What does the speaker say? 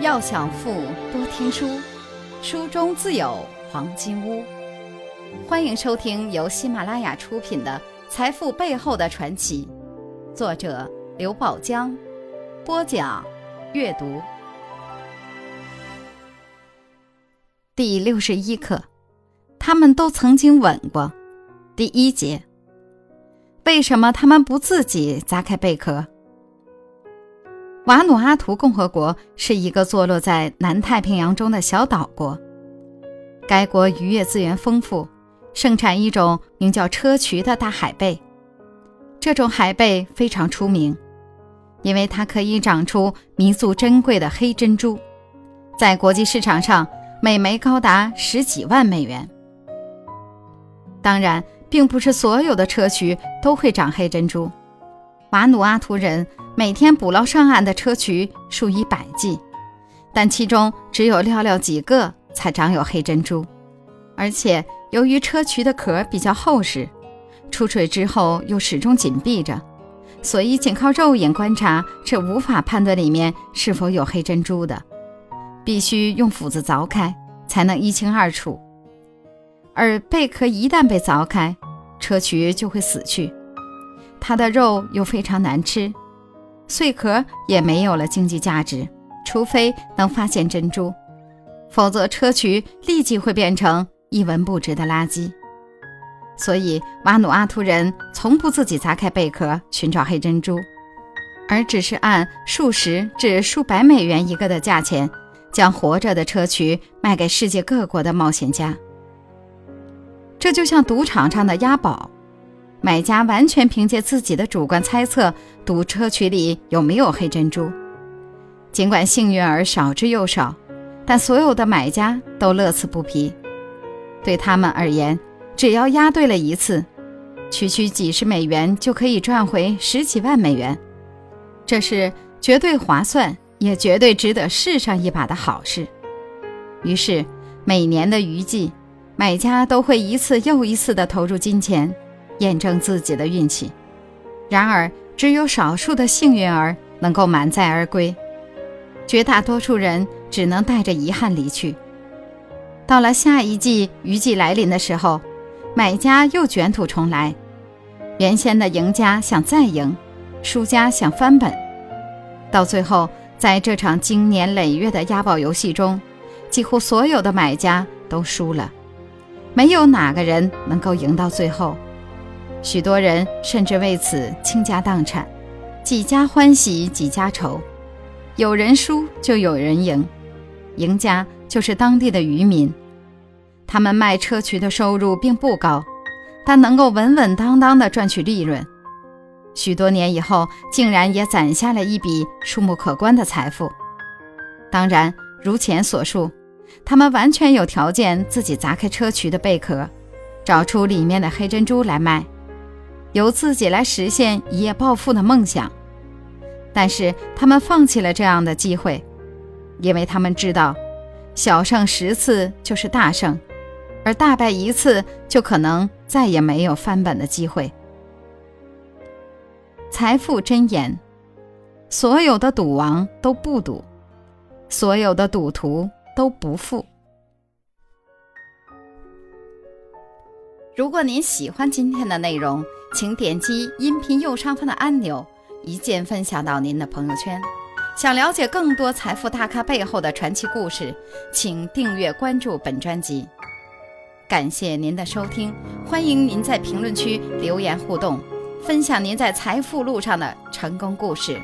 要想富，多听书，书中自有黄金屋。欢迎收听由喜马拉雅出品的《财富背后的传奇》，作者刘宝江，播讲阅读。第六十一课，他们都曾经吻过。第一节，为什么他们不自己砸开贝壳？瓦努阿图共和国是一个坐落在南太平洋中的小岛国。该国渔业资源丰富，盛产一种名叫砗磲的大海贝。这种海贝非常出名，因为它可以长出弥足珍贵的黑珍珠，在国际市场上每枚高达十几万美元。当然，并不是所有的砗磲都会长黑珍珠。瓦努阿图人。每天捕捞上岸的砗磲数以百计，但其中只有寥寥几个才长有黑珍珠。而且由于砗磲的壳比较厚实，出水之后又始终紧闭着，所以仅靠肉眼观察是无法判断里面是否有黑珍珠的，必须用斧子凿开才能一清二楚。而贝壳一旦被凿开，砗磲就会死去，它的肉又非常难吃。碎壳也没有了经济价值，除非能发现珍珠，否则砗磲立即会变成一文不值的垃圾。所以瓦努阿图人从不自己砸开贝壳寻找黑珍珠，而只是按数十至数百美元一个的价钱，将活着的砗磲卖给世界各国的冒险家。这就像赌场上的押宝。买家完全凭借自己的主观猜测赌车渠里有没有黑珍珠，尽管幸运儿少之又少，但所有的买家都乐此不疲。对他们而言，只要押对了一次，区区几十美元就可以赚回十几万美元，这是绝对划算，也绝对值得试上一把的好事。于是，每年的渔季，买家都会一次又一次地投入金钱。验证自己的运气，然而只有少数的幸运儿能够满载而归，绝大多数人只能带着遗憾离去。到了下一季雨季来临的时候，买家又卷土重来，原先的赢家想再赢，输家想翻本，到最后，在这场经年累月的押宝游戏中，几乎所有的买家都输了，没有哪个人能够赢到最后。许多人甚至为此倾家荡产，几家欢喜几家愁，有人输就有人赢，赢家就是当地的渔民，他们卖砗磲的收入并不高，但能够稳稳当当地赚取利润，许多年以后竟然也攒下了一笔数目可观的财富。当然，如前所述，他们完全有条件自己砸开砗磲的贝壳，找出里面的黑珍珠来卖。由自己来实现一夜暴富的梦想，但是他们放弃了这样的机会，因为他们知道，小胜十次就是大胜，而大败一次就可能再也没有翻本的机会。财富箴言：所有的赌王都不赌，所有的赌徒都不富。如果您喜欢今天的内容，请点击音频右上方的按钮，一键分享到您的朋友圈。想了解更多财富大咖背后的传奇故事，请订阅关注本专辑。感谢您的收听，欢迎您在评论区留言互动，分享您在财富路上的成功故事。